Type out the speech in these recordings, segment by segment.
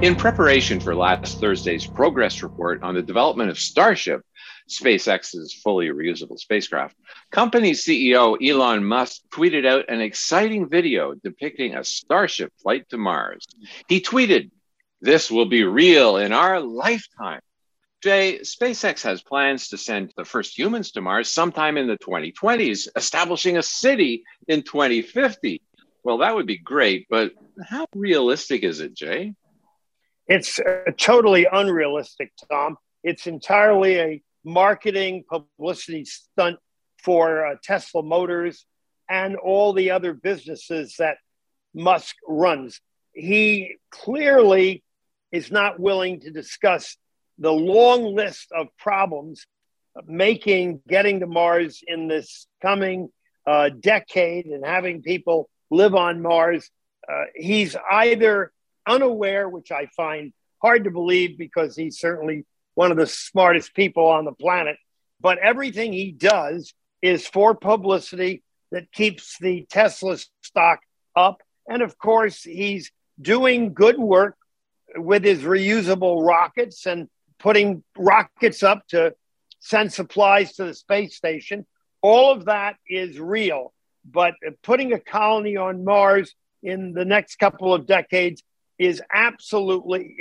In preparation for last Thursday's progress report on the development of Starship, SpaceX's fully reusable spacecraft, company CEO Elon Musk tweeted out an exciting video depicting a Starship flight to Mars. He tweeted, This will be real in our lifetime. Jay, SpaceX has plans to send the first humans to Mars sometime in the 2020s, establishing a city in 2050. Well, that would be great, but how realistic is it, Jay? It's uh, totally unrealistic, Tom. It's entirely a marketing publicity stunt for uh, Tesla Motors and all the other businesses that Musk runs. He clearly is not willing to discuss the long list of problems making getting to Mars in this coming uh, decade and having people live on Mars. Uh, he's either unaware, which I find hard to believe because he's certainly one of the smartest people on the planet. But everything he does is for publicity that keeps the Tesla stock up. And of course, he's doing good work with his reusable rockets and putting rockets up to send supplies to the space station. All of that is real. But putting a colony on Mars in the next couple of decades is absolutely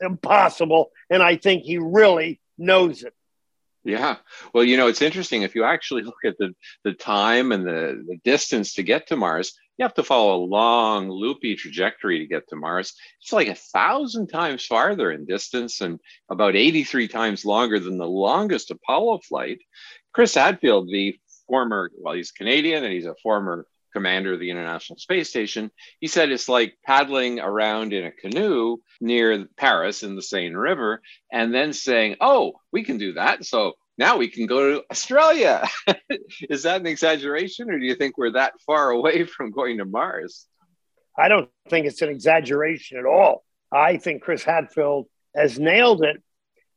impossible. And I think he really knows it. Yeah. Well, you know, it's interesting. If you actually look at the, the time and the, the distance to get to Mars, you have to follow a long, loopy trajectory to get to Mars. It's like a thousand times farther in distance and about 83 times longer than the longest Apollo flight. Chris Hadfield, the former, well, he's Canadian and he's a former commander of the International Space Station, he said it's like paddling around in a canoe near Paris in the Seine River and then saying, oh, we can do that. So now we can go to Australia. Is that an exaggeration or do you think we're that far away from going to Mars? I don't think it's an exaggeration at all. I think Chris Hadfield has nailed it.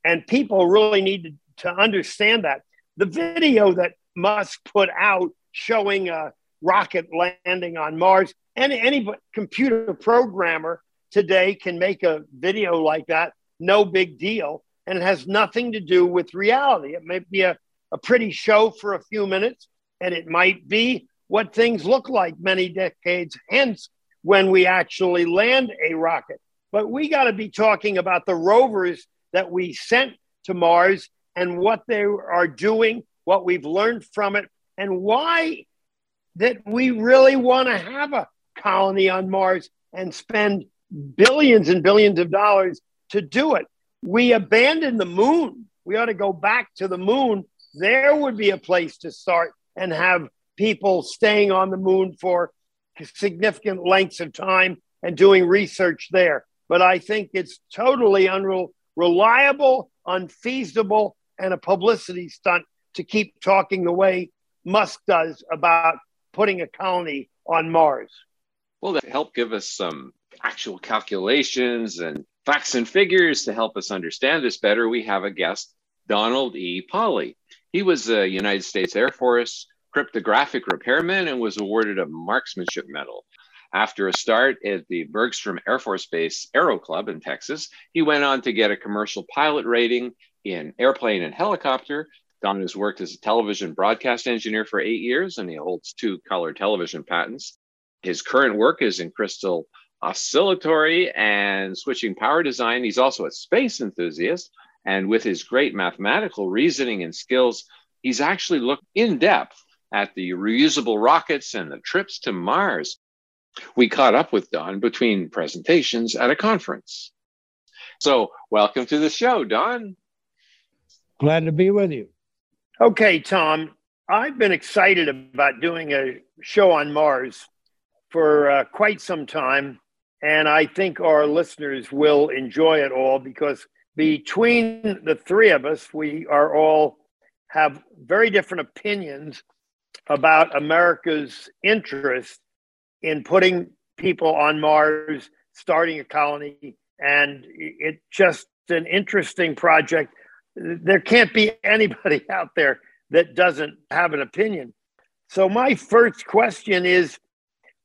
And people really need to, understand that. The video that Musk put out showing a rocket landing on Mars. And any computer programmer today can make a video like that, no big deal. And it has nothing to do with reality. It might be a, a pretty show for a few minutes, and it might be what things look like many decades hence when we actually land a rocket. But we got to be talking about the rovers that we sent to Mars and what they are doing, what we've learned from it, and why that we really want to have a colony on Mars and spend billions and billions of dollars to do it. We abandoned the moon. We ought to go back to the moon. There would be a place to start and have people staying on the moon for significant lengths of time and doing research there. But I think it's totally unreliable, unfeasible, and a publicity stunt to keep talking the way Musk does about putting a colony on Mars. Well, to help give us some actual calculations and facts and figures to help us understand this better, we have a guest, Donald E. Polly. He was a United States Air Force cryptographic repairman and was awarded a marksmanship medal. After a start at the Bergstrom Air Force Base Aero Club in Texas, he went on to get a commercial pilot rating in airplane and helicopter Don has worked as a television broadcast engineer for eight years, and he holds two color television patents. His current work is in crystal oscillatory and switching power design. He's also a space enthusiast. And with his great mathematical reasoning and skills, he's actually looked in depth at the reusable rockets and the trips to Mars. We caught up with Don between presentations at a conference. So, welcome to the show, Don. Glad to be with you. Okay, Tom. I've been excited about doing a show on Mars for uh, quite some time. And I think our listeners will enjoy it all because between the three of us, we are all have very different opinions about America's interest in putting people on Mars, starting a colony, and it's just an interesting project. There can't be anybody out there that doesn't have an opinion. So, my first question is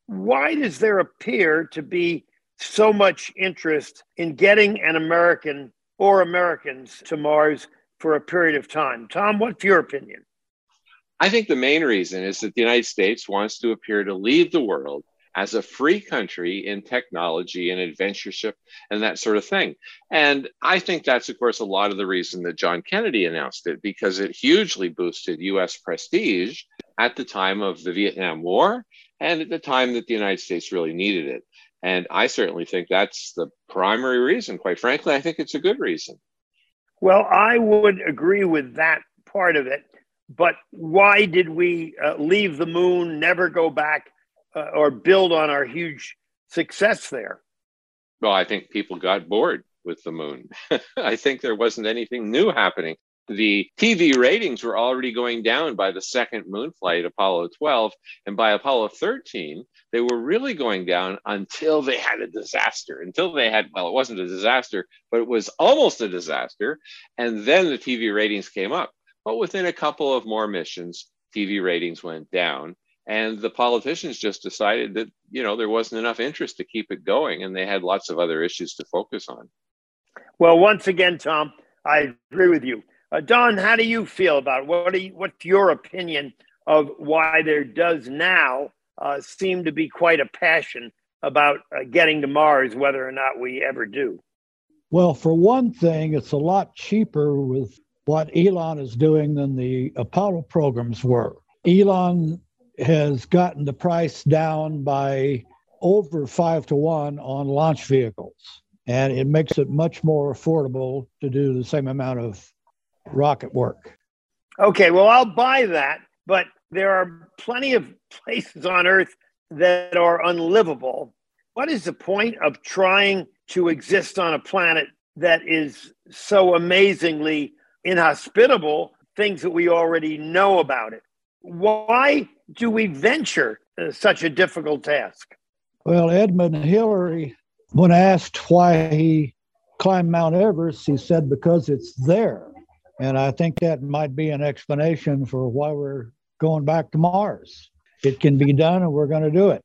why does there appear to be so much interest in getting an American or Americans to Mars for a period of time? Tom, what's your opinion? I think the main reason is that the United States wants to appear to lead the world as a free country in technology and adventureship and that sort of thing. And I think that's, of course, a lot of the reason that John Kennedy announced it because it hugely boosted US prestige at the time of the Vietnam War and at the time that the United States really needed it. And I certainly think that's the primary reason. Quite frankly, I think it's a good reason. Well, I would agree with that part of it. But why did we uh, leave the moon, never go back, uh, or build on our huge success there? Well, I think people got bored with the moon. I think there wasn't anything new happening the TV ratings were already going down by the second moon flight, Apollo 12. And by Apollo 13, they were really going down until they had a disaster, until they had, well, it wasn't a disaster, but it was almost a disaster. And then the TV ratings came up. But within a couple of more missions, TV ratings went down. And the politicians just decided that, you know, there wasn't enough interest to keep it going. And they had lots of other issues to focus on. Well, once again, Tom, I agree with you. Uh, Don, how do you feel about it? what? Are you, what's your opinion of why there does now uh, seem to be quite a passion about uh, getting to Mars, whether or not we ever do? Well, for one thing, it's a lot cheaper with what Elon is doing than the Apollo programs were. Elon has gotten the price down by over five to one on launch vehicles, and it makes it much more affordable to do the same amount of rocket work. Okay, well, I'll buy that, but there are plenty of places on Earth that are unlivable. What is the point of trying to exist on a planet that is so amazingly inhospitable, things that we already know about it? Why do we venture uh, such a difficult task? Well, Edmund Hillary, when asked why he climbed Mount Everest, he said, because it's there. And I think that might be an explanation for why we're going back to Mars. It can be done, and we're going to do it.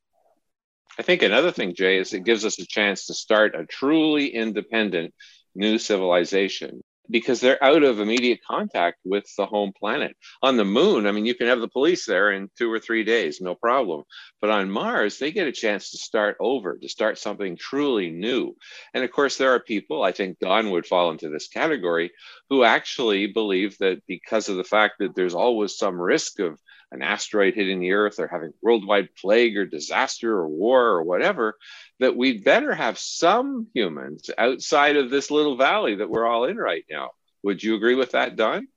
I think another thing, Jay, is it gives us a chance to start a truly independent new civilization because they're out of immediate contact with the home planet. On the moon, I mean, you can have the police there in two or three days, no problem. But on Mars, they get a chance to start over, to start something truly new. And of course, there are people, I think Don would fall into this category, who actually believe that because of the fact that there's always some risk of an asteroid hitting the Earth or having worldwide plague or disaster or war or whatever, that we'd better have some humans outside of this little valley that we're all in right now. Would you agree with that, Don?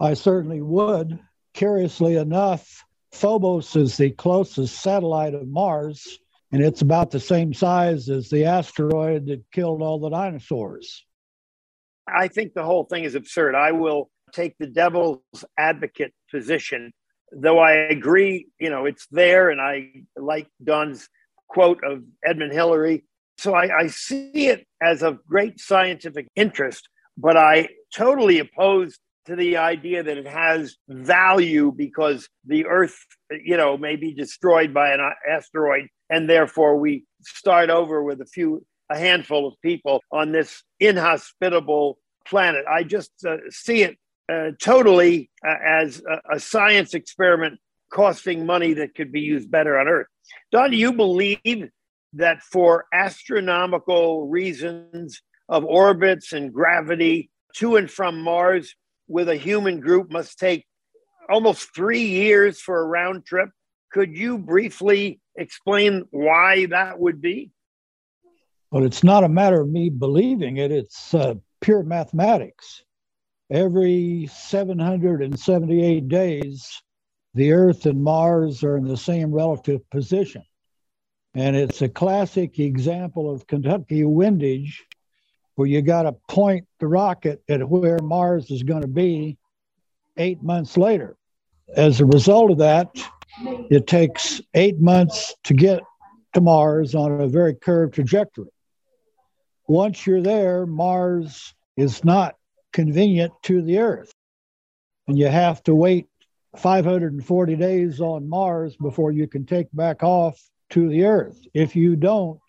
I certainly would. Curiously enough, Phobos is the closest satellite of Mars, and it's about the same size as the asteroid that killed all the dinosaurs. I think the whole thing is absurd. I will take the devil's advocate position though I agree, you know, it's there, and I like Don's quote of Edmund Hillary. So I, I see it as of great scientific interest, but I totally oppose to the idea that it has value because the Earth, you know, may be destroyed by an asteroid, and therefore we start over with a few, a handful of people on this inhospitable planet. I just uh, see it uh, totally uh, as a, a, science experiment costing money that could be used better on Earth. Don, do you believe that for astronomical reasons of orbits and gravity to and from Mars with a human group must take almost three years for a round trip? Could you briefly explain why that would be? Well, it's not a matter of me believing it, it's uh, pure mathematics. Every 778 days, the Earth and Mars are in the same relative position. And it's a classic example of Kentucky windage, where you got to point the rocket at where Mars is going to be eight months later. As a result of that, it takes eight months to get to Mars on a very curved trajectory. Once you're there, Mars is not convenient to the Earth. And you have to wait 540 days on Mars before you can take back off to the Earth. If you don't,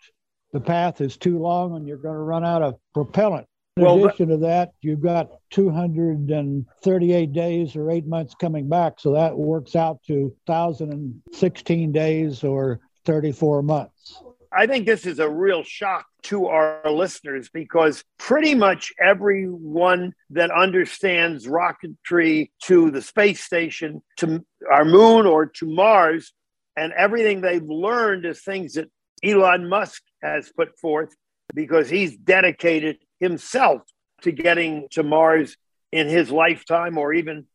the path is too long and you're going to run out of propellant. In well, addition to that, you've got 238 days or eight months coming back. So that works out to 1,016 days or 34 months. I think this is a real shock to our listeners because pretty much everyone that understands rocketry to the space station, to our moon, or to Mars, and everything they've learned is things that Elon Musk has put forth because he's dedicated himself to getting to Mars in his lifetime or even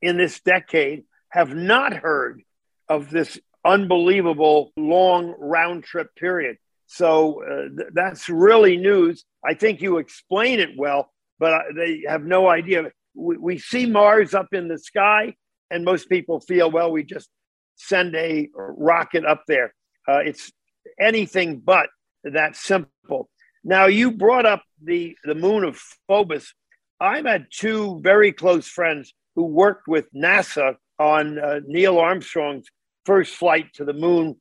in this decade, have not heard of this unbelievable long round trip period. So uh, th- that's really news. I think you explain it well, but they have no idea. We, we see Mars up in the sky, and most people feel, well, we just send a rocket up there. Uh, it's anything but that simple. Now, you brought up the, the moon of Phobos. I've had two very close friends who worked with NASA on uh, Neil Armstrong's first flight to the moon.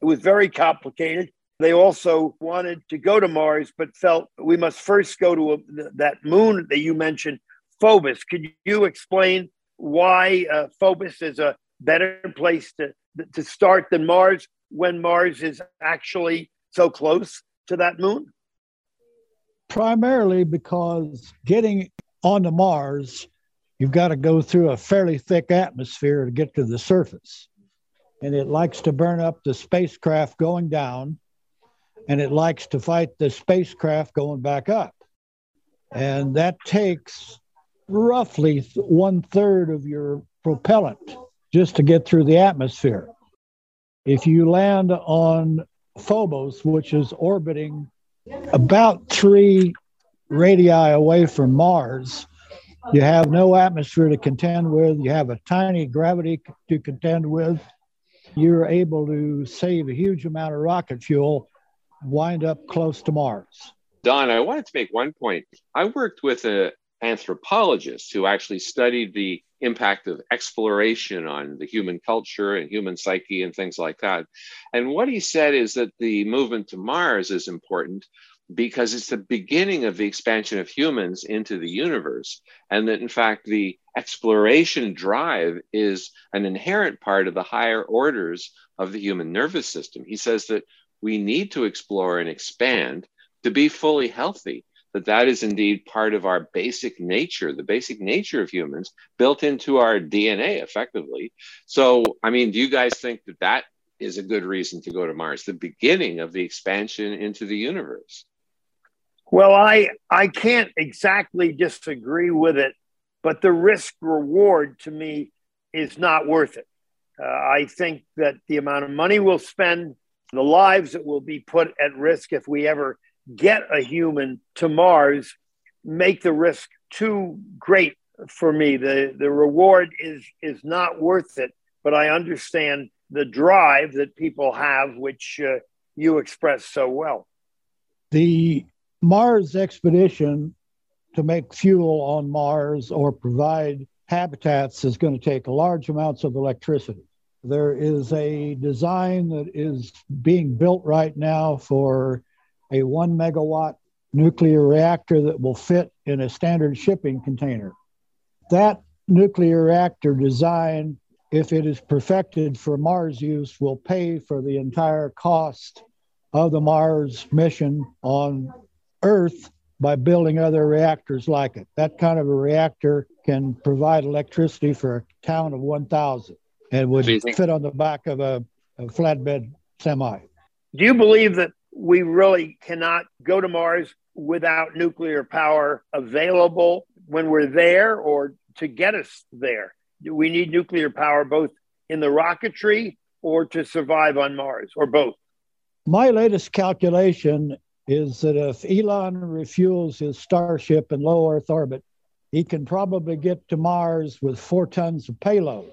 It was very complicated. They also wanted to go to Mars, but felt we must first go to a, that moon that you mentioned, Phobos. Could you explain why uh, Phobos is a better place to, to start than Mars when Mars is actually so close to that moon? Primarily because getting onto Mars, you've got to go through a fairly thick atmosphere to get to the surface and it likes to burn up the spacecraft going down and it likes to fight the spacecraft going back up. And that takes roughly one third of your propellant just to get through the atmosphere. If you land on Phobos, which is orbiting about three radii away from Mars, you have no atmosphere to contend with. You have a tiny gravity to contend with you're able to save a huge amount of rocket fuel, wind up close to Mars. Don, I wanted to make one point. I worked with an anthropologist who actually studied the impact of exploration on the human culture and human psyche and things like that. And what he said is that the movement to Mars is important because it's the beginning of the expansion of humans into the universe. And that, in fact, the exploration drive is an inherent part of the higher orders of the human nervous system. He says that we need to explore and expand to be fully healthy. That that is indeed part of our basic nature, the basic nature of humans built into our DNA effectively. So, I mean, do you guys think that that is a good reason to go to Mars, the beginning of the expansion into the universe? Well, I I can't exactly disagree with it, but the risk reward to me is not worth it. Uh, I think that the amount of money we'll spend, the lives that will be put at risk if we ever get a human to Mars, make the risk too great for me. The the reward is is not worth it, but I understand the drive that people have, which uh, you express so well. The Mars expedition to make fuel on Mars or provide habitats is going to take large amounts of electricity. There is a design that is being built right now for a one megawatt nuclear reactor that will fit in a standard shipping container. That nuclear reactor design if it is perfected for Mars use, will pay for the entire cost of the Mars mission on Earth by building other reactors like it. That kind of a reactor can provide electricity for a town of 1,000 and would so think- fit on the back of a, a flatbed semi. Do you believe that we really cannot go to Mars without nuclear power available when we're there or to get us there? Do we need nuclear power both in the rocketry or to survive on Mars or both? My latest calculation is that if Elon refuels his Starship in low Earth orbit, he can probably get to Mars with four tons of payload.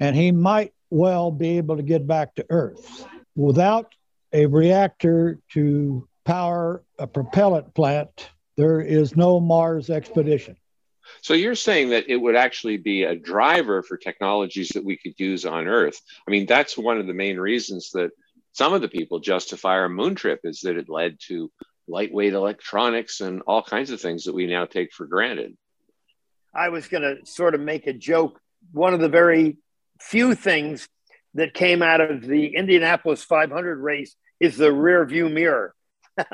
And he might well be able to get back to Earth. Without a reactor to power a propellant plant, there is no Mars expedition. So you're saying that it would actually be a driver for technologies that we could use on Earth. I mean, that's one of the main reasons that some of the people justify our moon trip is that it led to lightweight electronics and all kinds of things that we now take for granted. I was going to sort of make a joke. One of the very few things that came out of the Indianapolis 500 race is the rear view mirror.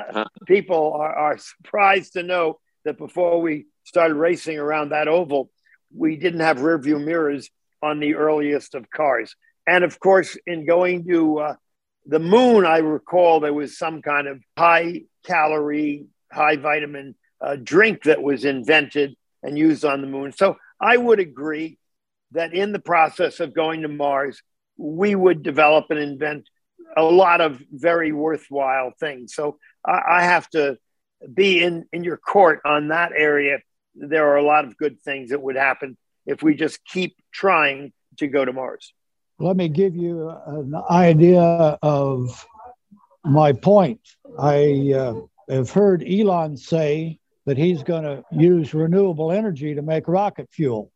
People are, are surprised to know that before we started racing around that oval, we didn't have rear view mirrors on the earliest of cars. And of course, in going to uh, the moon, I recall there was some kind of high calorie, high vitamin uh, drink that was invented and used on the moon. So I would agree that in the process of going to Mars, we would develop and invent a lot of very worthwhile things. So I, I have to be in, in your court on that area. There are a lot of good things that would happen if we just keep trying to go to Mars let me give you an idea of my point. I uh, have heard Elon say that he's going to use renewable energy to make rocket fuel.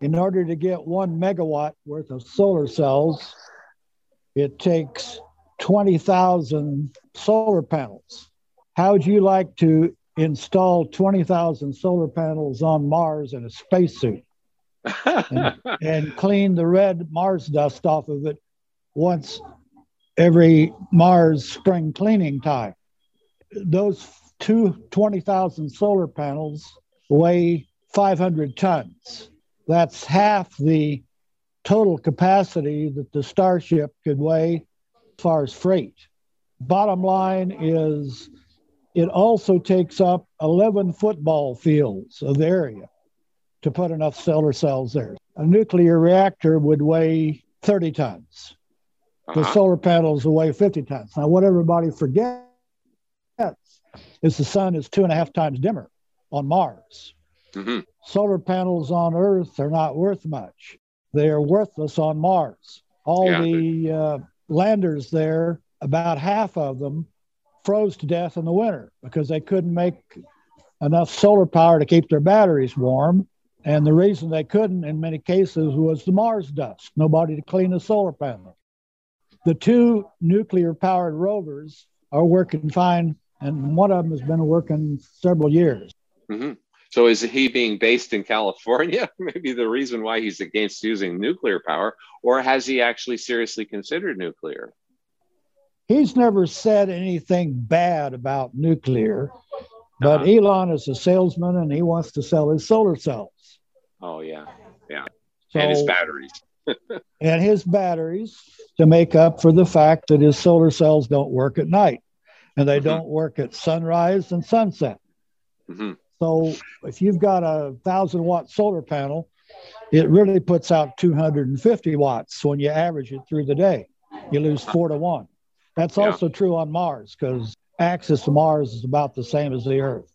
In order to get one megawatt worth of solar cells, it takes 20,000 solar panels. How would you like to install 20,000 solar panels on Mars in a spacesuit? and, and clean the red Mars dust off of it once every Mars spring cleaning time. Those two 20,000 solar panels weigh 500 tons. That's half the total capacity that the Starship could weigh as far as freight. Bottom line is it also takes up 11 football fields of area to put enough solar cells there. A nuclear reactor would weigh 30 tons. Uh-huh. The solar panels will weigh 50 tons. Now, what everybody forgets is the sun is two and a half times dimmer on Mars. Mm-hmm. Solar panels on Earth are not worth much. They are worthless on Mars. All yeah. the uh, landers there, about half of them froze to death in the winter because they couldn't make enough solar power to keep their batteries warm. And the reason they couldn't in many cases was the Mars dust, nobody to clean the solar panel. The two nuclear powered rovers are working fine, and one of them has been working several years. Mm-hmm. So is he being based in California? Maybe the reason why he's against using nuclear power, or has he actually seriously considered nuclear? He's never said anything bad about nuclear, but uh-huh. Elon is a salesman and he wants to sell his solar cells. Oh yeah, yeah, so, and his batteries. and his batteries to make up for the fact that his solar cells don't work at night, and they mm-hmm. don't work at sunrise and sunset. Mm-hmm. So if you've got a thousand watt solar panel, it really puts out 250 watts when you average it through the day. You lose four to one. That's yeah. also true on Mars because axis of Mars is about the same as the Earth.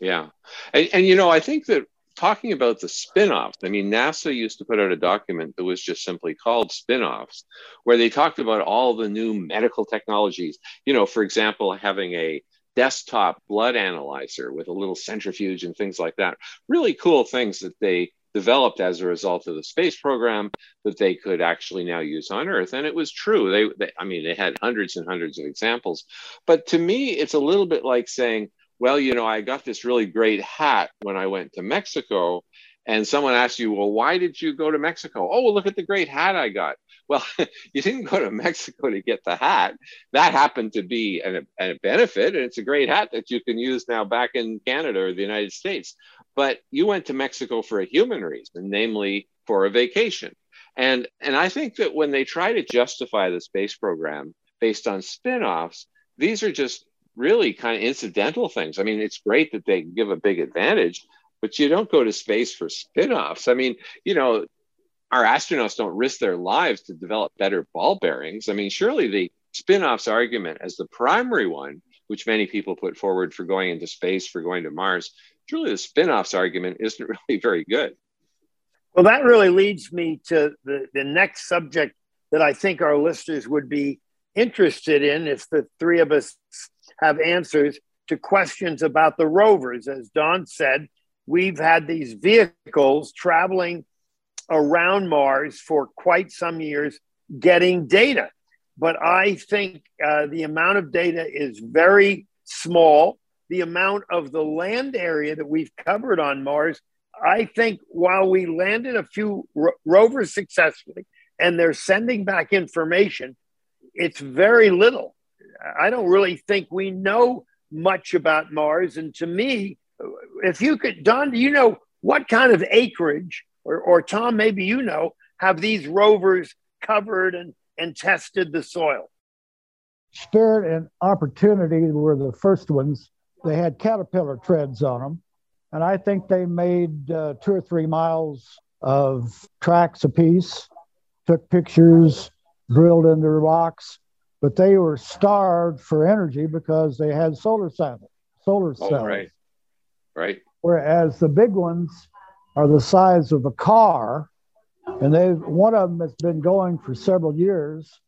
Yeah, and, and you know I think that talking about the spin-offs i mean nasa used to put out a document that was just simply called spin-offs where they talked about all the new medical technologies you know for example having a desktop blood analyzer with a little centrifuge and things like that really cool things that they developed as a result of the space program that they could actually now use on earth and it was true they, they i mean they had hundreds and hundreds of examples but to me it's a little bit like saying well, you know, I got this really great hat when I went to Mexico and someone asks you, well, why did you go to Mexico? Oh, well, look at the great hat I got. Well, you didn't go to Mexico to get the hat. That happened to be an, a benefit, and it's a great hat that you can use now back in Canada or the United States. But you went to Mexico for a human reason, namely for a vacation. And, and I think that when they try to justify the space program based on spin offs, these are just really kind of incidental things. I mean, it's great that they give a big advantage, but you don't go to space for spin-offs. I mean, you know, our astronauts don't risk their lives to develop better ball bearings. I mean, surely the spin-offs argument as the primary one, which many people put forward for going into space, for going to Mars, truly the spin-offs argument isn't really very good. Well, that really leads me to the, the next subject that I think our listeners would be interested in if the three of us have answers to questions about the rovers. As Don said, we've had these vehicles traveling around Mars for quite some years getting data. But I think uh, the amount of data is very small. The amount of the land area that we've covered on Mars, I think while we landed a few ro- rovers successfully and they're sending back information, it's very little. I don't really think we know much about Mars. And to me, if you could, Don, do you know what kind of acreage, or, or Tom, maybe you know, have these rovers covered and, and tested the soil? Spirit and Opportunity were the first ones. They had caterpillar treads on them. And I think they made uh, two or three miles of tracks apiece, took pictures, drilled into rocks, but they were starved for energy because they had solar cells. Solar cells. Oh, right. Right. Whereas the big ones are the size of a car, and they one of them has been going for several years,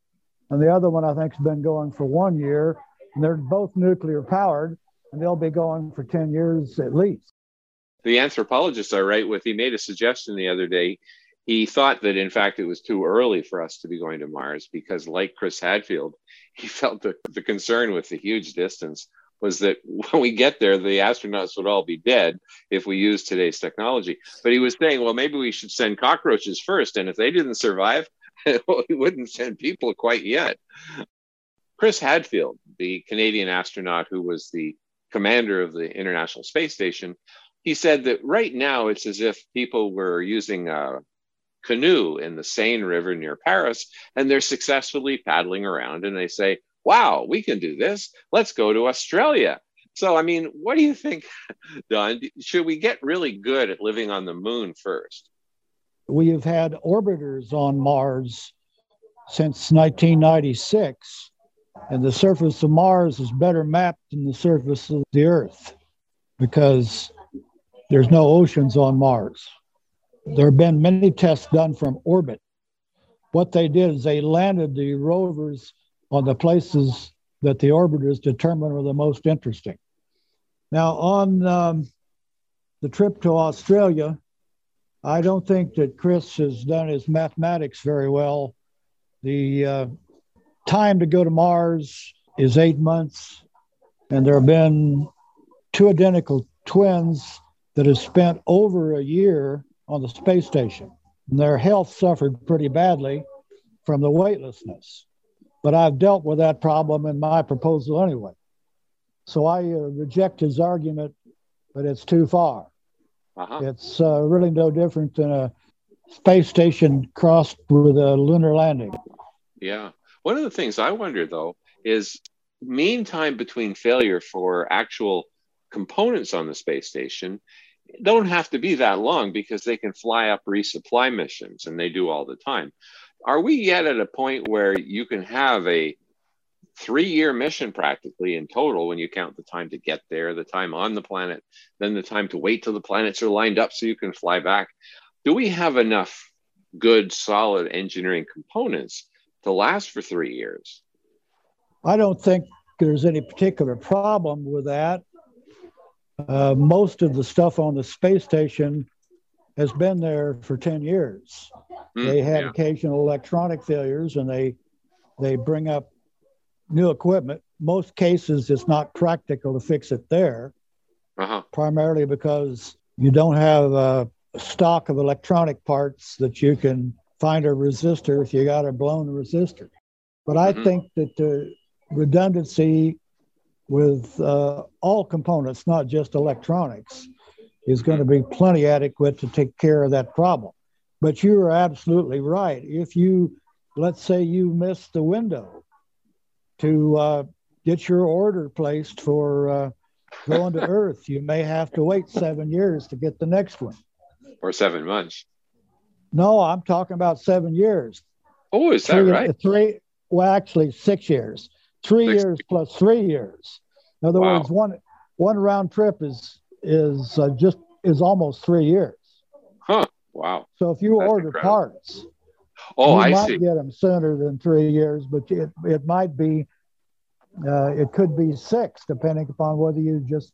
and the other one I think has been going for one year, and they're both nuclear powered, and they'll be going for ten years at least. The anthropologists are right with. He made a suggestion the other day. He thought that in fact it was too early for us to be going to Mars because, like Chris Hadfield, he felt the, the concern with the huge distance was that when we get there, the astronauts would all be dead if we use today's technology. But he was saying, well, maybe we should send cockroaches first. And if they didn't survive, we wouldn't send people quite yet. Chris Hadfield, the Canadian astronaut who was the commander of the International Space Station, he said that right now it's as if people were using a canoe in the Seine River near Paris and they're successfully paddling around and they say, wow, we can do this. Let's go to Australia. So, I mean, what do you think, Don? Should we get really good at living on the moon first? We have had orbiters on Mars since 1996, and the surface of Mars is better mapped than the surface of the Earth because there's no oceans on Mars. There have been many tests done from orbit. What they did is they landed the rovers on the places that the orbiters determine are the most interesting. Now, on um, the trip to Australia, I don't think that Chris has done his mathematics very well. The uh, time to go to Mars is eight months, and there have been two identical twins that have spent over a year on the space station. And their health suffered pretty badly from the weightlessness. But I've dealt with that problem in my proposal anyway. So I uh, reject his argument but it's too far. Uh-huh. It's uh, really no different than a space station crossed with a lunar landing. Yeah. One of the things I wonder, though, is mean time between failure for actual components on the space station don't have to be that long because they can fly up resupply missions and they do all the time are we yet at a point where you can have a three year mission practically in total when you count the time to get there, the time on the planet, then the time to wait till the planets are lined up so you can fly back? Do we have enough good, solid engineering components to last for three years? I don't think there's any particular problem with that. Uh, most of the stuff on the space station has been there for 10 years. Mm, they have yeah. occasional electronic failures and they they bring up new equipment. Most cases, it's not practical to fix it there, uh-huh. primarily because you don't have a, stock of electronic parts that you can find a resistor if you got a blown resistor. But I mm-hmm. think that the redundancy with uh, all components, not just electronics, is going to be plenty adequate to take care of that problem. But you are absolutely right. If you, let's say, you miss the window to uh, get your order placed for uh, going to Earth, you may have to wait seven years to get the next one. Or seven months. No, I'm talking about seven years. Oh, is that three, right? Three, well, actually, six years. Three six. years plus three years. In other wow. words, one one round trip is is uh, just is almost three years. Huh. Wow. So if you That's order incredible. parts, oh, you I might see. get them sooner than three years, but it it might be uh, it could be six, depending upon whether you just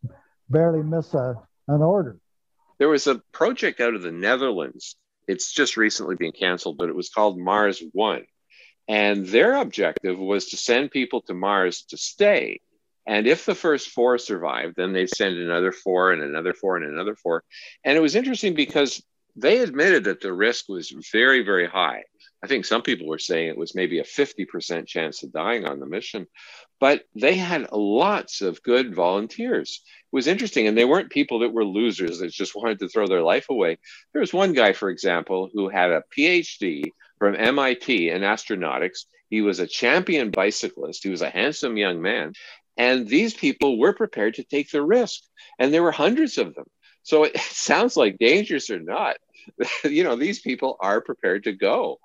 barely miss a an order. There was a project out of the Netherlands. It's just recently been canceled, but it was called Mars One, and their objective was to send people to Mars to stay and if the first four survived, then they'd send another four and another four and another four. And it was interesting because they admitted that the risk was very, very high. I think some people were saying it was maybe a 50% chance of dying on the mission, but they had lots of good volunteers. It was interesting. And they weren't people that were losers that just wanted to throw their life away. There was one guy, for example, who had a PhD from MIT in astronautics. He was a champion bicyclist. He was a handsome young man. And these people were prepared to take the risk. And there were hundreds of them. So it sounds like dangerous or not, you know, these people are prepared to go.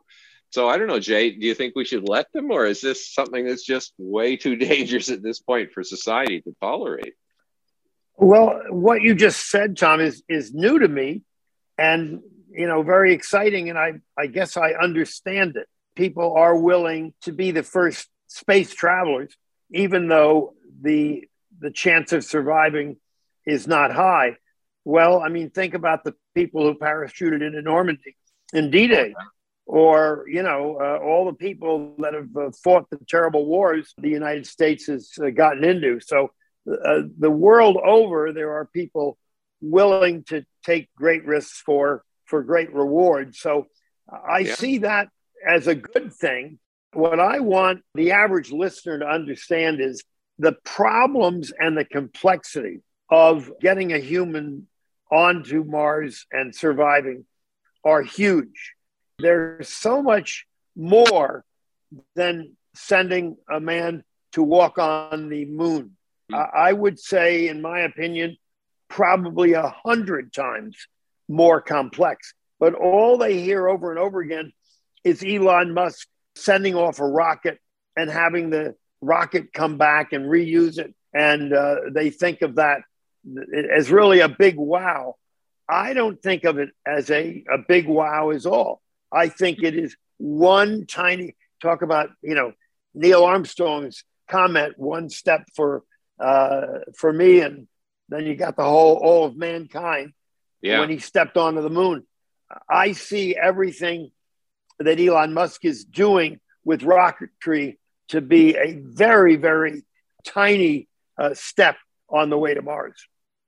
So I don't know, Jay, do you think we should let them, or is this something that's just way too dangerous at this point for society to tolerate? Well, what you just said, Tom, is is new to me and you know, very exciting. And I, I guess I understand it. People are willing to be the first space travelers, even though the the chance of surviving is not high. Well, I mean, think about the people who parachuted into Normandy in D-Day, or you know, uh, all the people that have uh, fought the terrible wars the United States has uh, gotten into. So, uh, the world over, there are people willing to take great risks for for great rewards. So, I yeah. see that as a good thing. What I want the average listener to understand is the problems and the complexity of getting a human onto Mars and surviving are huge. There's so much more than sending a man to walk on the moon. I would say, in my opinion, probably a hundred times more complex. But all they hear over and over again is Elon Musk sending off a rocket and having the rocket come back and reuse it. And uh, they think of that as really a big wow. I don't think of it as a, a big wow as all. I think it is one tiny talk about, you know, Neil Armstrong's comment, one step for uh, for me, and then you got the whole all of mankind yeah. when he stepped onto the moon. I see everything that Elon Musk is doing with rocketry to be a very, very tiny uh, step on the way to Mars.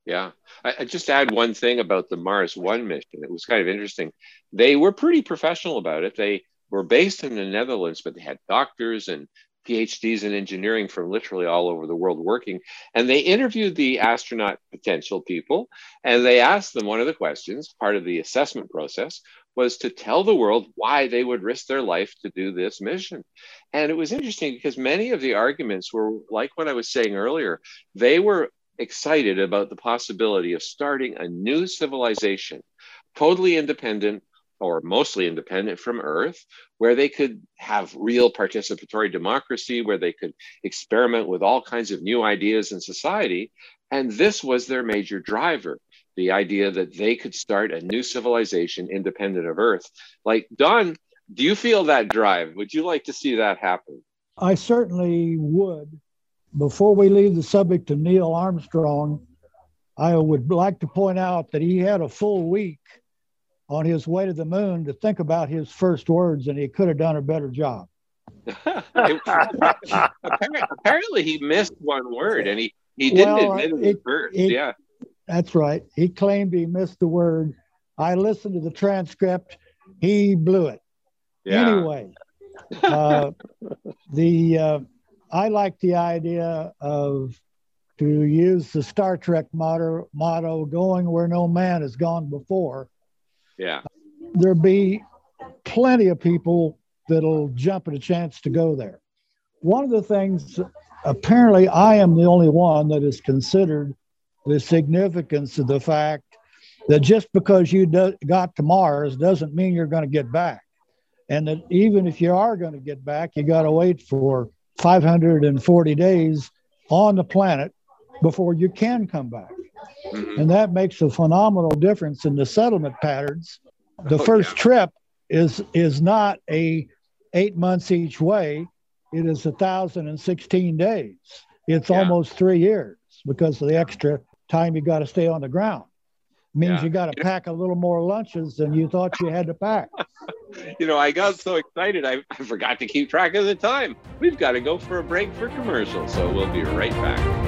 Yeah. I, I, just add one thing about the Mars One mission. It was kind of interesting. They were pretty professional about it. They were based in the Netherlands, but they had doctors and PhDs in engineering from literally all over the world working. And they interviewed the astronaut potential people and they asked them one of the questions, part of the assessment process, was to tell the world why they would risk their life to do this mission. And it was interesting because many of the arguments were like what I was saying earlier. They were excited about the possibility of starting a new civilization, totally independent or mostly independent from Earth, where they could have real participatory democracy, where they could experiment with all kinds of new ideas in society. And this was their major driver the idea that they could start a new civilization independent of Earth. Like, Don, do you feel that drive? Would you like to see that happen? I certainly would. Before we leave the subject of Neil Armstrong, I would like to point out that he had a full week on his way to the moon to think about his first words, and he could have done a better job. apparently, he missed one word, and he, he didn't well, admit it, it first. It, yeah, that's right. He claimed he missed the word I listened to the transcript. He blew it. Yeah. Anyway, uh, the uh, I like the idea of to use the Star Trek motto, motto going where no man has gone before. Yeah. There'll be plenty of people that'll jump at a chance to go there. One of the things, apparently, I am the only one that is considered the significance of the fact that just because you do, got to Mars doesn't mean you're going to get back. And that even if you are going to get back, you got to wait for 540 days on the planet before you can come back. Mm-hmm. And that makes a phenomenal difference in the settlement patterns. The oh, first yeah. trip is is not a eight months each way. It is a thousand and sixteen days. It's yeah. almost three years because of the extra time you got to stay on the ground. It means yeah. you got to pack a little more lunches than you thought you had to pack. you know, I got so excited I, I forgot to keep track of the time. We've got to go for a break for commercial, so we'll be right back.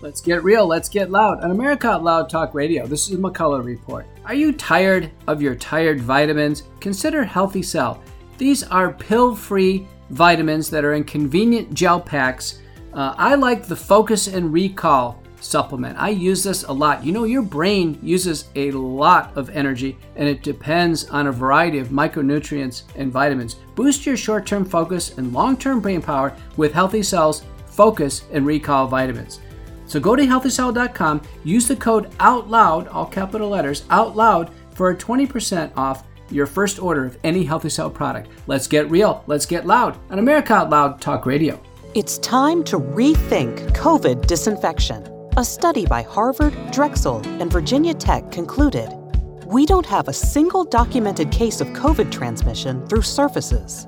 Let's get real, let's get loud on America Out Loud Talk Radio. This is McCullough Report. Are you tired of your tired vitamins? Consider Healthy Cell. These are pill free vitamins that are in convenient gel packs. Uh, I like the Focus and Recall supplement. I use this a lot. You know, your brain uses a lot of energy and it depends on a variety of micronutrients and vitamins. Boost your short term focus and long term brain power with Healthy Cells Focus and Recall vitamins. So go to healthycell.com, use the code OUTLOUD, all capital letters, OUTLOUD, for a 20% off your first order of any Healthy Cell product. Let's get real, let's get loud on America Out Loud Talk Radio. It's time to rethink COVID disinfection. A study by Harvard, Drexel, and Virginia Tech concluded we don't have a single documented case of COVID transmission through surfaces.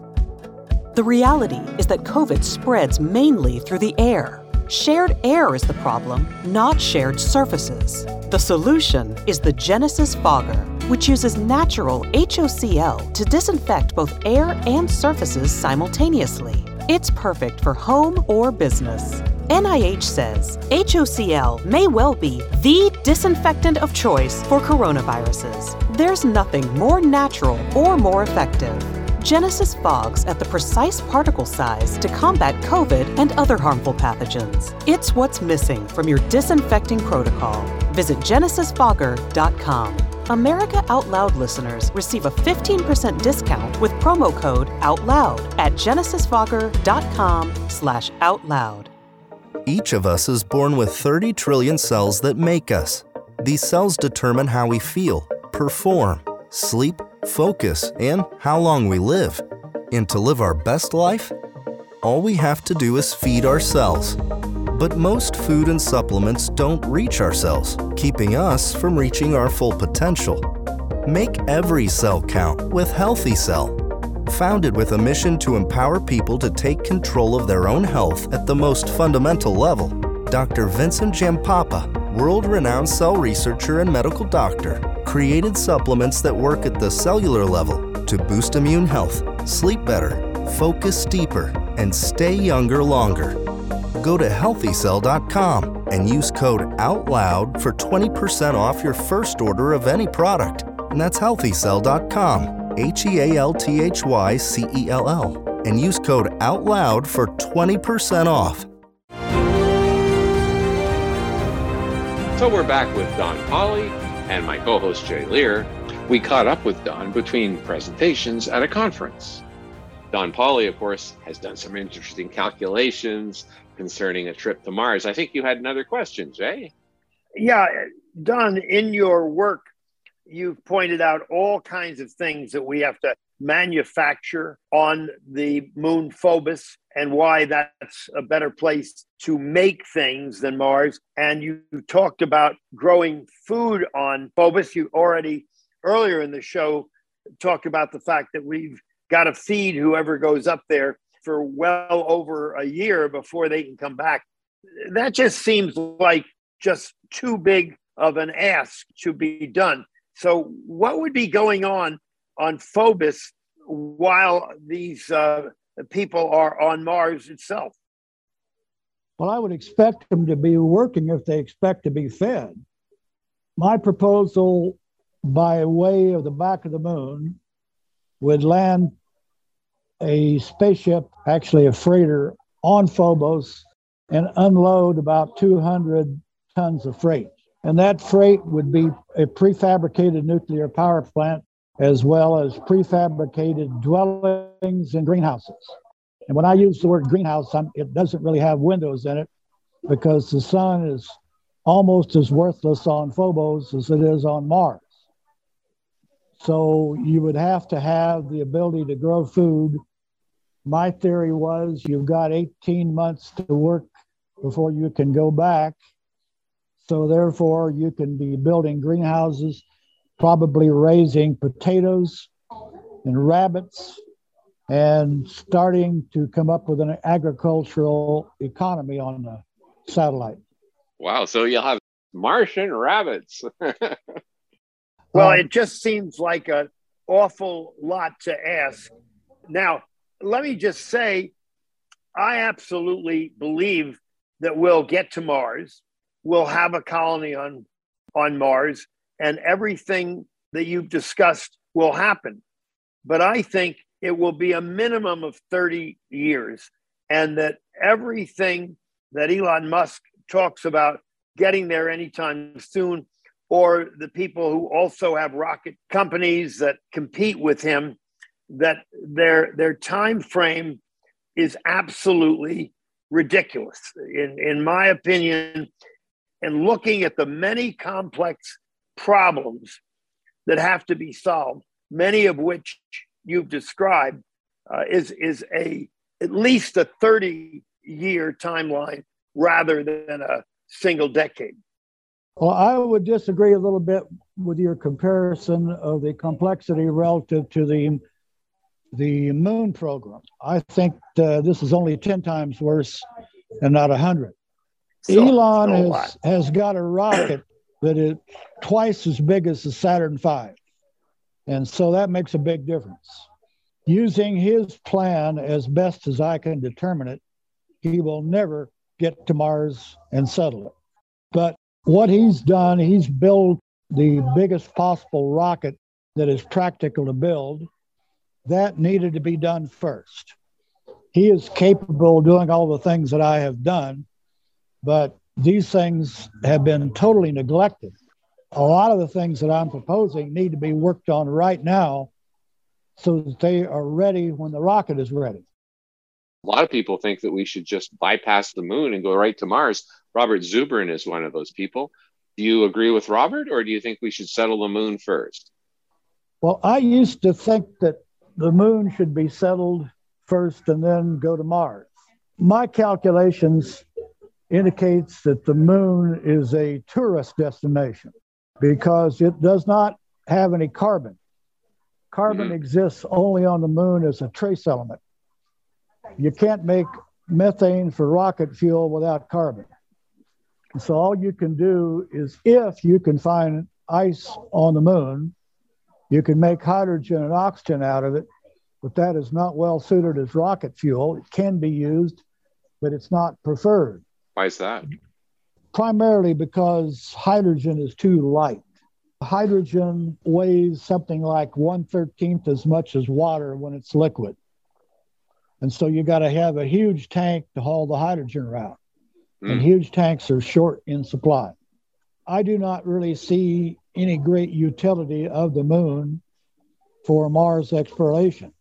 The reality is that COVID spreads mainly through the air Shared air is the problem, not shared surfaces. The solution is the Genesis Fogger, which uses natural HOCl to disinfect both air and surfaces simultaneously. It's perfect for home or business. NIH says HOCl may well be the disinfectant of choice for coronaviruses. There's nothing more natural or more effective. Genesis fogs at the precise particle size to combat COVID and other harmful pathogens. It's what's missing from your disinfecting protocol. Visit genesisfogger.com. America Out Loud listeners receive a 15% discount with promo code OUTLOUD at genesisfogger.com slash OUTLOUD. Each of us is born with 30 trillion cells that make us. These cells determine how we feel, perform, sleep, focus, and how long we live. And to live our best life, all we have to do is feed our cells. But most food and supplements don't reach our cells, keeping us from reaching our full potential. Make every cell count with Healthy Cell. Founded with a mission to empower people to take control of their own health at the most fundamental level, Dr. Vincent Giampapa, world renowned cell researcher and medical doctor, created supplements that work at the cellular level to boost immune health, sleep better, focus deeper, and stay younger longer. Go to healthycell.com and use code OUTLOUD for 20% off your first order of any product. And that's healthycell.com, H E A L T H Y C E L L, and use code OUTLOUD for 20% off. So we're back with Don Polly and my co host Jay Lehr, we caught up with Don between presentations at a conference. Don Polly, of course, has done some interesting calculations concerning a trip to Mars. I think you had another question, Jay. Yeah, Don, in your work, you've pointed out all kinds of things that we have to manufacture on the moon Phobos and why that's a better place to make things than Mars. And you talked about growing food on Phobos. You already earlier in the show talked about the fact that we've got to feed whoever goes up there for well over a year before they can come back. That just seems like just too big of an ask to be done. So, what would be going on on Phobos while these uh, people are on Mars itself? Well, I would expect them to be working if they expect to be fed. My proposal by way of the back of the moon would land a spaceship, actually a freighter, on Phobos and unload about 200 tons of freight. And that freight would be a prefabricated nuclear power plant as well as prefabricated dwellings and greenhouses. And when I use the word greenhouse, I'm, it doesn't really have windows in it because the sun is almost as worthless on Phobos as it is on Mars. So you would have to have the ability to grow food. My theory was you've got 18 months to work before you can go back. So therefore, you can be building greenhouses, probably raising potatoes and rabbits, and starting to come up with an agricultural economy on the satellite. Wow! So you'll have Martian rabbits. Well, um, it just seems like an awful lot to ask. Now, let me just say, I absolutely believe that we'll get to Mars. We'll have a colony on, on Mars, and everything that you've discussed will happen. But I think it will be a minimum of 30 years, and that everything that Elon Musk talks about getting there anytime soon or the people who also have rocket companies that compete with him that their their time frame is absolutely ridiculous in in my opinion and looking at the many complex problems that have to be solved many of which you've described uh, is is a at least a 30 year timeline rather than a single decade well, I would disagree a little bit with your comparison of the complexity relative to the the moon program. I think uh, this is only 10 times worse and not 100. So, Elon has, has got a rocket that is twice as big as the Saturn V. And so that makes a big difference. Using his plan as best as I can determine it, he will never get to Mars and settle it. But what he's done, he's built the biggest possible rocket that is practical to build. That needed to be done first. He is capable of doing all the things that I have done, but these things have been totally neglected. A lot of the things that I'm proposing need to be worked on right now so that they are ready when the rocket is ready. A lot of people think that we should just bypass the moon and go right to Mars. Robert Zubrin is one of those people. Do you agree with Robert, or do you think we should settle the moon first? Well, I used to think that the moon should be settled first and then go to Mars. My calculations indicates that the moon is a tourist destination because it does not have any carbon. Carbon mm-hmm. exists only on the moon as a trace element. You can't make methane for rocket fuel without carbon. So all you can do is if you can find ice on the moon, you can make hydrogen and oxygen out of it, but that is not well suited as rocket fuel. It can be used, but it's not preferred. Why is that? Primarily because hydrogen is too light. Hydrogen weighs something like one thirteenth as much as water when it's liquid. And so you got to have a huge tank to haul the hydrogen around. Mm. And huge tanks are short in supply. I do not really see any great utility of the moon for Mars exploration.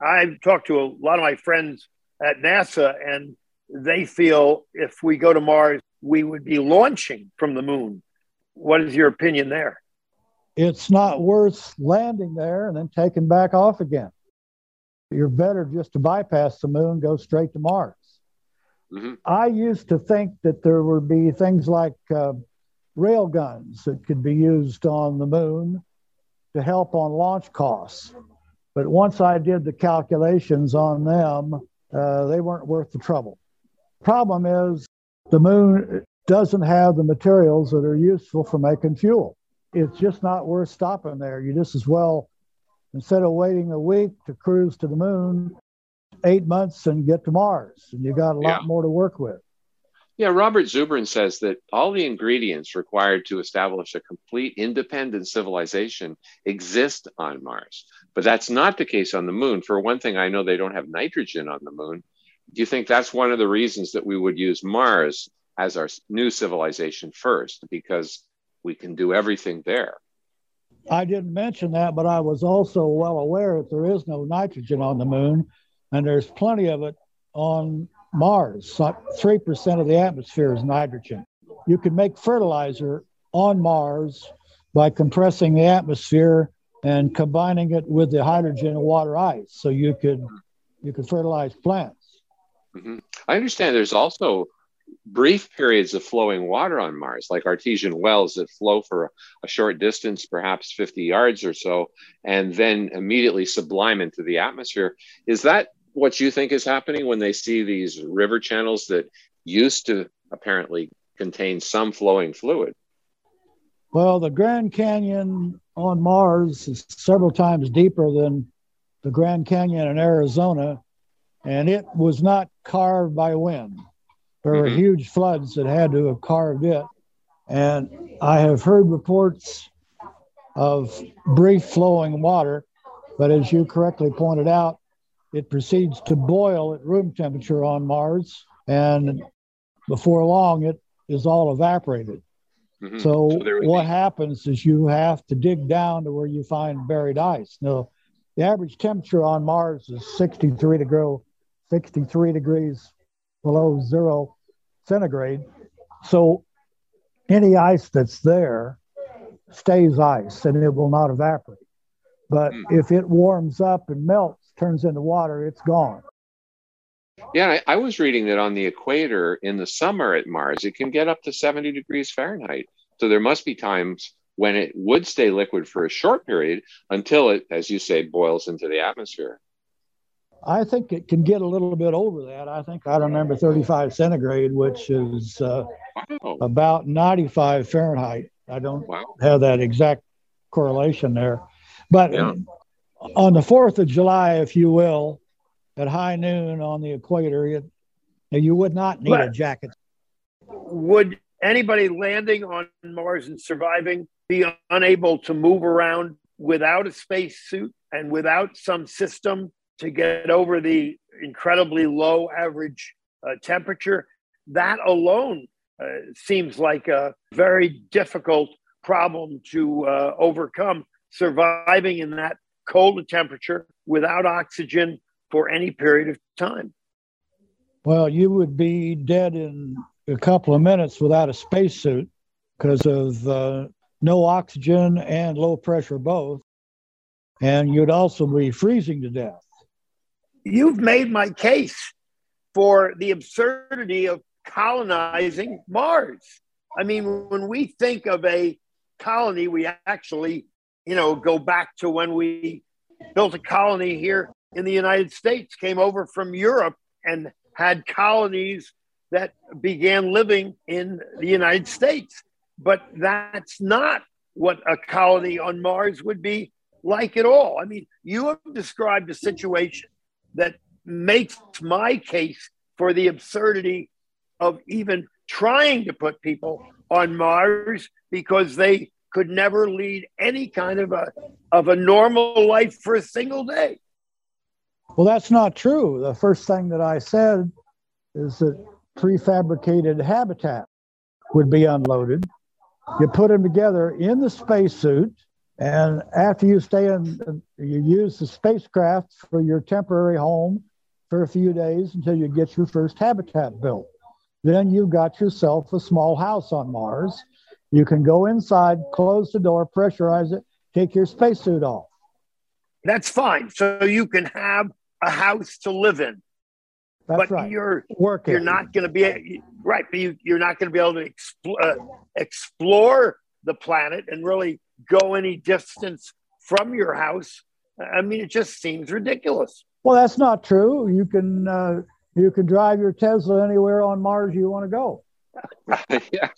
I've talked to a lot of my friends at NASA, and they feel if we go to Mars, we would be launching from the moon. What is your opinion there? It's not worth landing there and then taking back off again you're better just to bypass the moon, go straight to Mars. Mm-hmm. I used to think that there would be things like uh, rail guns that could be used on the moon to help on launch costs. But once I did the calculations on them, uh, they weren't worth the trouble. Problem is, the moon doesn't have the materials that are useful for making fuel. It's just not worth stopping there. You just as well Instead of waiting a week to cruise to the moon, eight months and get to Mars, and you got a lot Yeah. more to work with. Yeah, Robert Zubrin says that all the ingredients required to establish a complete independent civilization exist on Mars. But that's not the case on the moon. For one thing, I know they don't have nitrogen on the moon. Do you think that's one of the reasons that we would use Mars as our new civilization first? Because we can do everything there. I didn't mention that, but I was also well aware that there is no nitrogen on the moon, and there's plenty of it on Mars. Three percent of the atmosphere is nitrogen. You can make fertilizer on Mars by compressing the atmosphere and combining it with the hydrogen and water ice. So you could you could fertilize plants. Mhm. I understand there's also brief periods of flowing water on Mars, like artesian wells that flow for a short distance, perhaps 50 yards or so, and then immediately sublime into the atmosphere. Is that what you think is happening when they see these river channels that used to apparently contain some flowing fluid? Well, the Grand Canyon on Mars is several times deeper than the Grand Canyon in Arizona, and it was not carved by wind. There were Mhm. huge floods that had to have carved it. And I have heard reports of brief flowing water, but as you correctly pointed out, it proceeds to boil at room temperature on Mars, and before long, it is all evaporated. Mhm. So, would what be- happens is you have to dig down to where you find buried ice. Now, the average temperature on Mars is 63 degree, 63 degrees below zero centigrade. So any ice that's there stays ice and it will not evaporate. But Hmm. if it warms up and melts, turns into water, it's gone. Yeah, I, I was reading that on the equator in the summer at Mars, it can get up to 70 degrees Fahrenheit. So there must be times when it would stay liquid for a short period until it, as you say, boils into the atmosphere. I think it can get a little bit over that. I think I remember 35 centigrade, which is uh, Wow. about 95 Fahrenheit. I don't Wow. have that exact correlation there. But Yeah. on the 4th of July, if you will, at high noon on the equator, it, you would not need a jacket. Would anybody landing on Mars and surviving be unable to move around without a spacesuit and without some system to get over the incredibly low average uh, temperature? That alone uh, seems like a very difficult problem to uh, overcome. Surviving in that cold temperature without oxygen for any period of time. Well, you would be dead in a couple of minutes without a spacesuit because of uh, no oxygen and low pressure both. And you'd also be freezing to death. You've made my case for the absurdity of colonizing Mars. I mean, when we think of a colony, we actually, you know, go back to when we built a colony here in the United States, came over from Europe and had colonies that began living in the United States. But that's not what a colony on Mars would be like at all. I mean, you have described a situation that makes my case for the absurdity of even trying to put people on Mars because they could never lead any kind of a of a normal life for a single day. Well, that's not true. The first thing that I said is that prefabricated habitat would be unloaded. You put them together in the spacesuit, and after you stay in, you use the spacecraft for your temporary home for a few days until you get your first habitat built. Then you've got yourself a small house on Mars. You can go inside, close the door, pressurize it, take your spacesuit off. That's fine. So you can have a house to live in, That's but right. you're Working. you're not going to be right. But you, you're not going to be able to expl- uh, explore the planet and really go any distance from your house. I mean, it just seems ridiculous. Well, that's not true. You can uh, you can drive your Tesla anywhere on Mars you want to go. yeah.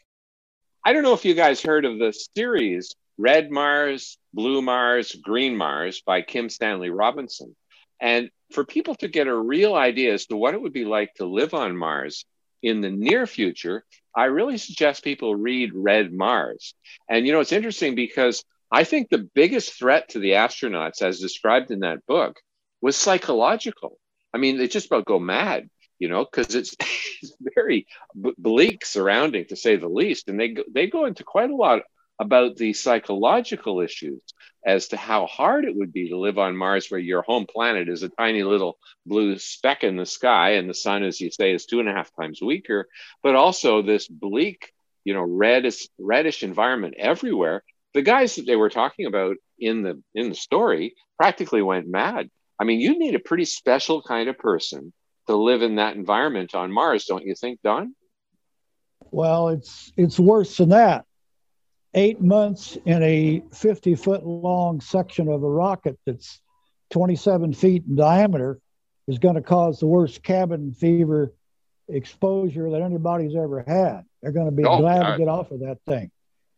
I don't know if you guys heard of the series Red Mars, Blue Mars, Green Mars by Kim Stanley Robinson. And for people to get a real idea as to what it would be like to live on Mars in the near future, I really suggest people read Red Mars. And you know, it's interesting because I think the biggest threat to the astronauts, as described in that book, was psychological. I mean, they just about go mad, you know, because it's, it's very bleak surrounding, to say the least. And they go, they go into quite a lot about the psychological issues as to how hard it would be to live on Mars, where your home planet is a tiny little blue speck in the sky, and the sun, as you say, is two and a half times weaker, but also this bleak, you know, reddish, reddish environment everywhere. The guys that they were talking about in the in the story practically went mad. I mean, you need a pretty special kind of person to live in that environment on Mars, don't you think, Don? Well, it's it's worse than that eight months in a 50 foot long section of a rocket that's 27 feet in diameter is going to cause the worst cabin fever exposure that anybody's ever had. They're going to be oh, glad God. to get off of that thing.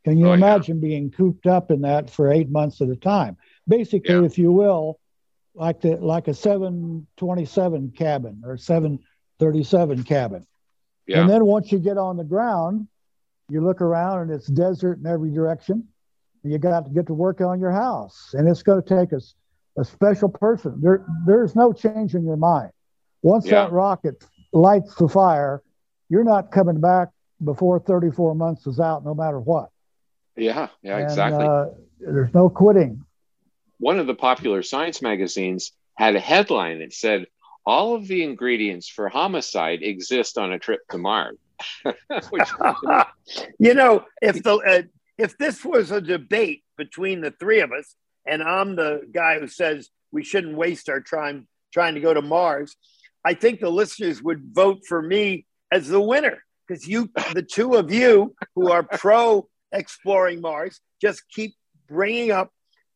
Can you oh, imagine yeah. being cooped up in that for eight months at a time? Basically, yeah. if you will, like the like a 727 cabin or 737 cabin. Yeah. And then once you get on the ground, you look around and it's desert in every direction. You got to get to work on your house, and it's going to take us a, a special person. There, there's no change in your mind. Once yeah. that rocket lights the fire, you're not coming back before 34 months is out, no matter what. Yeah, yeah, and, exactly. Uh, there's no quitting. One of the popular science magazines had a headline that said, All of the ingredients for homicide exist on a trip to Mars. You know, if the uh, if this was a debate between the three of us, and I'm the guy who says we shouldn't waste our time trying to go to Mars, I think the listeners would vote for me as the winner because you, the two of you who are pro exploring Mars, just keep bringing up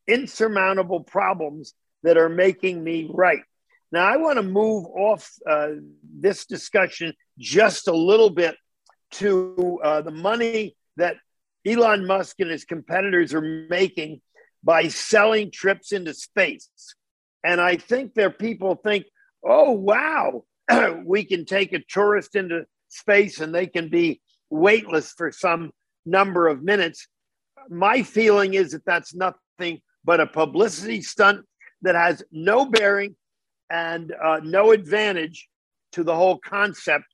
insurmountable problems that are making me right. Now, I want to move off uh, this discussion just a little bit to uh, the money that Elon Musk and his competitors are making by selling trips into space. And I think there people think, oh, wow, we can take a tourist into space and they can be weightless for some number of minutes. My feeling is that that's nothing but a publicity stunt that has no bearing and uh, no advantage to the whole concept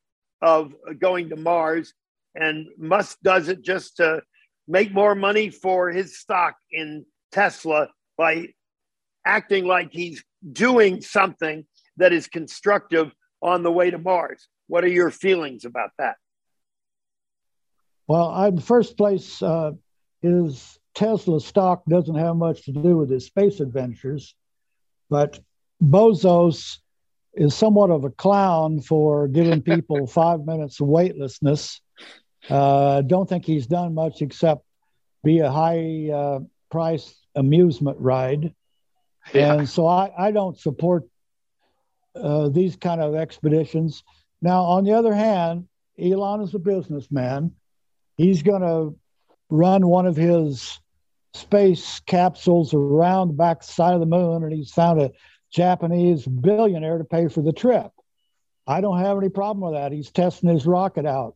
of going to Mars. And Musk does it just to make more money for his stock in Tesla by acting like he's doing something that is constructive on the way to Mars. What are your feelings about that? Well, in the first place, uh, his Tesla stock doesn't have much to do with his space adventures, but Bezos is somewhat of a clown for giving people five minutes of weightlessness. Uh, don't think he's done much except be a high uh, price amusement ride. Yeah. And so I, I don't support uh, these kind of expeditions. Now, on the other hand, Elon is a businessman. He's going to run one of his space capsules around the back side of the moon, and he's found a Japanese billionaire to pay for the trip. I don't have any problem with that. He's testing his rocket out.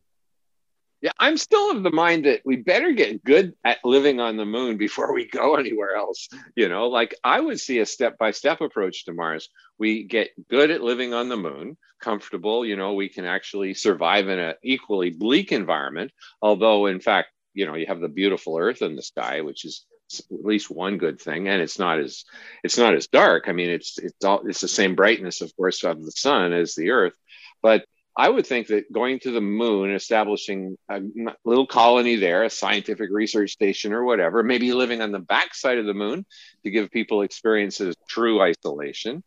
Yeah, I'm still of the mind that we better get good at living on the moon before we go anywhere else. You know, like I would see a step by step approach to Mars. We get good at living on the moon, comfortable. You know, we can actually survive in an equally bleak environment. Although, in fact, you know, you have the beautiful Earth in the sky, which is at least one good thing and it's not as it's not as dark. I mean it's it's all it's the same brightness of course of the sun as the earth. But i would think that going to the moon establishing a little colony there a scientific research station or whatever maybe living on the backside of the moon to give people experiences true isolation.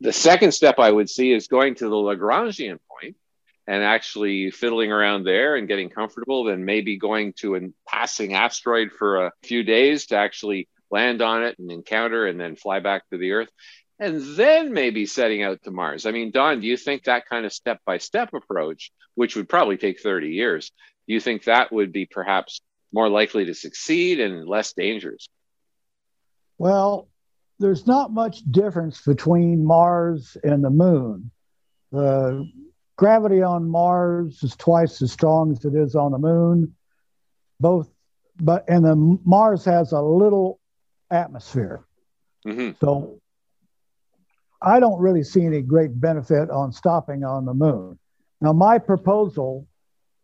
The second step i would see is going to the lagrangian point and actually fiddling around there and getting comfortable, then maybe going to a passing asteroid for a few days to actually land on it and encounter and then fly back to the Earth. And then maybe setting out to Mars. I mean, Don, do you think that kind of step by step approach, which would probably take 30 years, do you think that would be perhaps more likely to succeed and less dangerous? Well, there's not much difference between Mars and the moon. The gravity on Mars is twice as strong as it is on the moon. Both, but and the Mars has a little atmosphere. Mm-hmm. So I don't really see any great benefit on stopping on the moon. Now, my proposal,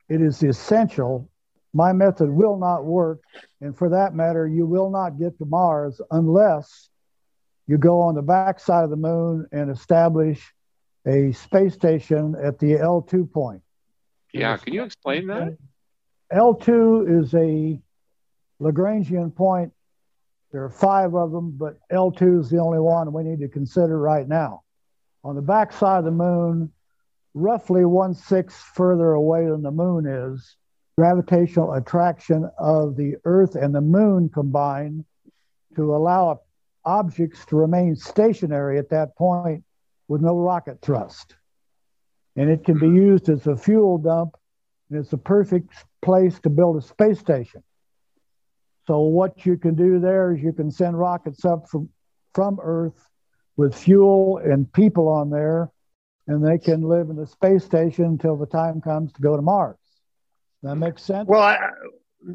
it is essential. My method will not work. And for that matter, you will not get to Mars unless you go on the backside of the moon and establish a space station at the L2 point. Yeah, can you explain that? L2 is a Lagrangian point. There are five of them, but L2 is the only one we need to consider right now. On the backside of the moon, roughly one sixth further away than the moon is, gravitational attraction of the Earth and the moon combine to allow objects to remain stationary at that point with no rocket thrust. And it can be used as a fuel dump, and it's a perfect place to build a space station. So, what you can do there is you can send rockets up from, from Earth with fuel and people on there, and they can live in the space station until the time comes to go to Mars. That makes sense? Well, I,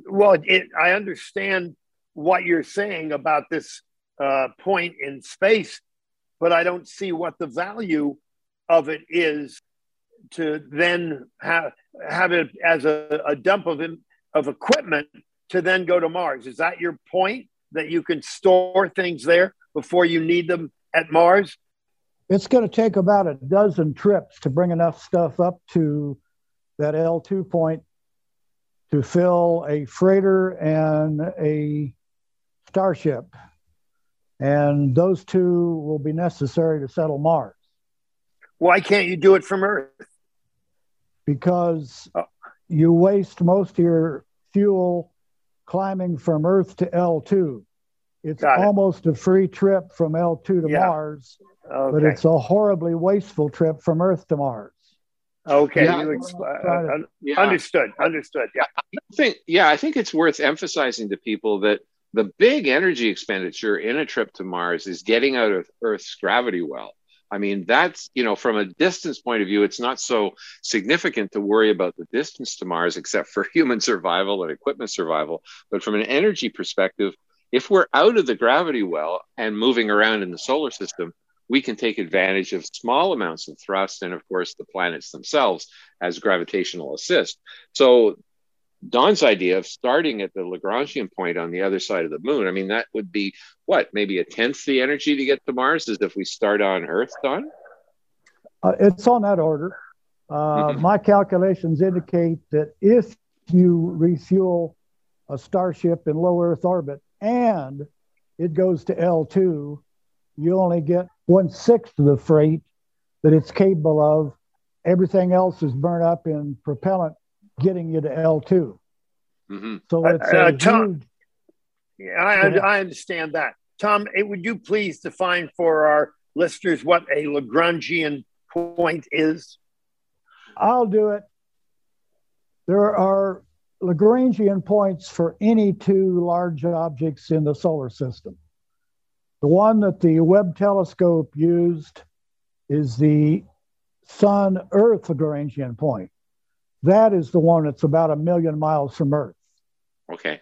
well, it, I understand what you're saying about this uh, point in space, but I don't see what the value of it is to then have have it as a, a dump of of equipment to then go to Mars. Is that your point that you can store things there before you need them at Mars? It's going to take about a dozen trips to bring enough stuff up to that L2 point to fill a freighter and a starship and those two will be necessary to settle Mars. Why can't you do it from Earth? Because oh. you waste most of your fuel climbing from Earth to L2. It's almost a free trip from L2 to yeah. Mars, okay. but it's a horribly wasteful trip from Earth to Mars. Okay, yeah, exp- uh, yeah. understood. Understood. Yeah. I think. Yeah, I think it's worth emphasizing to people that the big energy expenditure in a trip to Mars is getting out of Earth's gravity well. I mean, that's, you know, from a distance point of view, it's not so significant to worry about the distance to Mars, except for human survival and equipment survival. But from an energy perspective, if we're out of the gravity well and moving around in the solar system, we can take advantage of small amounts of thrust and, of course, the planets themselves as gravitational assist. So Don's idea of starting at the Lagrangian point on the other side of the moon, I mean, that would be what, maybe a tenth the energy to get to Mars as if we start on Earth, Don? Uh, it's on that order. Uh, mm-hmm. My calculations indicate that if you refuel a starship in low Earth orbit and it goes to L2, you only get one sixth of the freight that it's capable of. Everything else is burned up in propellant getting you to L2. Mm-hmm. So it's uh, uh, Tom, yeah, I, I understand that. Tom, eh, would you please define for our listeners what a Lagrangian point is? I'll do it. There are Lagrangian points for any two large objects in the solar system. The one that the Webb telescope used is the Sun Earth Lagrangian point. That is the one that's about a million miles from Earth. Okay.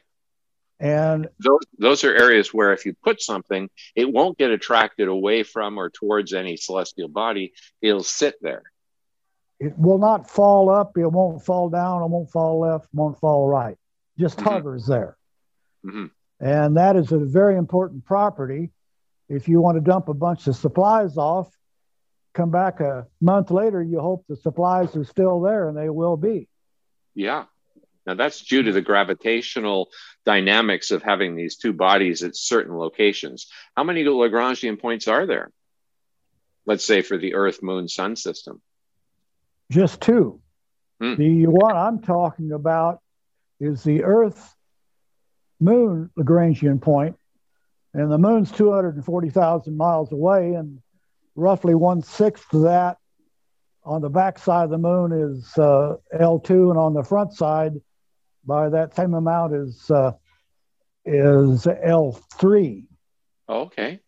And those those are areas where if you put something, it won't get attracted away from or towards any celestial body. It'll sit there. It will not fall up. It won't fall down. It won't fall left. Won't fall right. Just mm-hmm. hovers there. Mm-hmm. And that is a very important property. If you want to dump a bunch of supplies off, come back a month later, you hope the supplies are still there, and they will be. Yeah. Now that's due to the gravitational dynamics of having these two bodies at certain locations. How many Lagrangian points are there? Let's say for the Earth, Moon, Sun system. Just two. Hmm. The one I'm talking about is the Earth Moon Lagrangian point, and the Moon's 240,000 miles away, and roughly one sixth of that on the back side of the moon is uh, L2, and on the front side, by that same amount, is uh, is L3. Okay,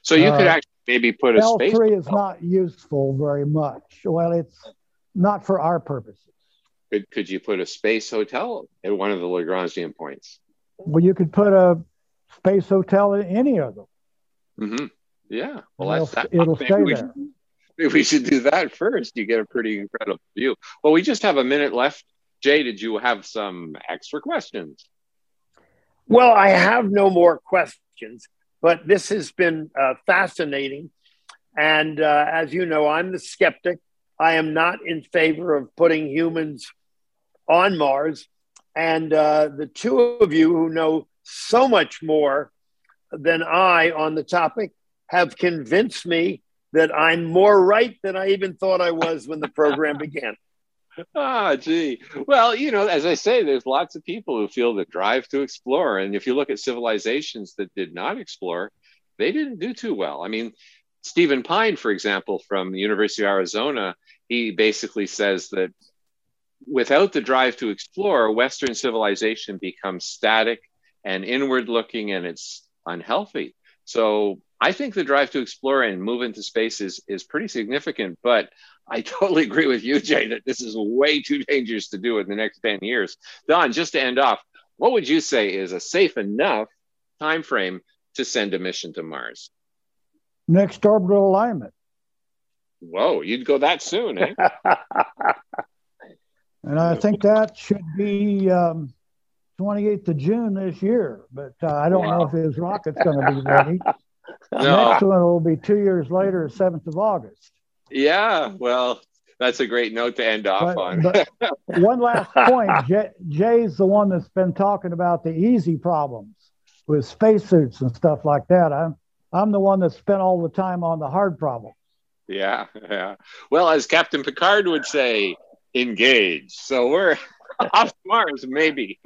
So you uh, could actually maybe put a L3 space. L3 is not useful very much. Well, it's not for our purposes. Could, could you put a space hotel at one of the Lagrangian points? Well, you could put a space hotel in any of them. Mm-hmm. Yeah. Well, it'll, that's it'll stay we there. Should, maybe we should do that first. You get a pretty incredible view. Well, we just have a minute left. Jay, did you have some extra questions? Well, I have no more questions, but this has been uh, fascinating. And uh, as you know, I'm the skeptic. I am not in favor of putting humans on Mars. And uh, the two of you who know so much more than I on the topic have convinced me that I'm more right than I even thought I was when the program began. Ah, gee. Well, you know, as I say, there's lots of people who feel the drive to explore. And if you look at civilizations that did not explore, they didn't do too well. I mean, Stephen Pyne, for example, from the University of Arizona, he basically says that without the drive to explore, Western civilization becomes static and inward looking and it's unhealthy. So I think the drive to explore and move into space is, is pretty significant. But I totally agree with you, Jay, that this is way too dangerous to do in the next 10 years. Don, just to end off, what would you say is a safe enough time frame to send a mission to Mars? Next orbital alignment. Whoa, you'd go that soon, eh? and I think that should be um, 28th of June this year, but uh, I don't wow. know if his rocket's going to be ready. no. Next one will be two years later, 7th of August. Yeah, well, that's a great note to end off but, on. but one last point Jay, Jay's the one that's been talking about the easy problems with spacesuits and stuff like that. I'm, I'm the one that spent all the time on the hard problems. Yeah, yeah. Well, as Captain Picard would say, engage. So we're off Mars, maybe.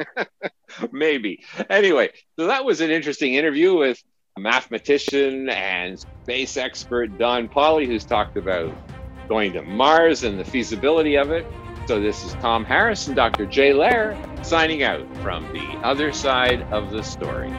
maybe. Anyway, so that was an interesting interview with mathematician and space expert Don Pauly, who's talked about going to Mars and the feasibility of it. So this is Tom Harris and Dr. Jay Lehr signing out from the other side of the story.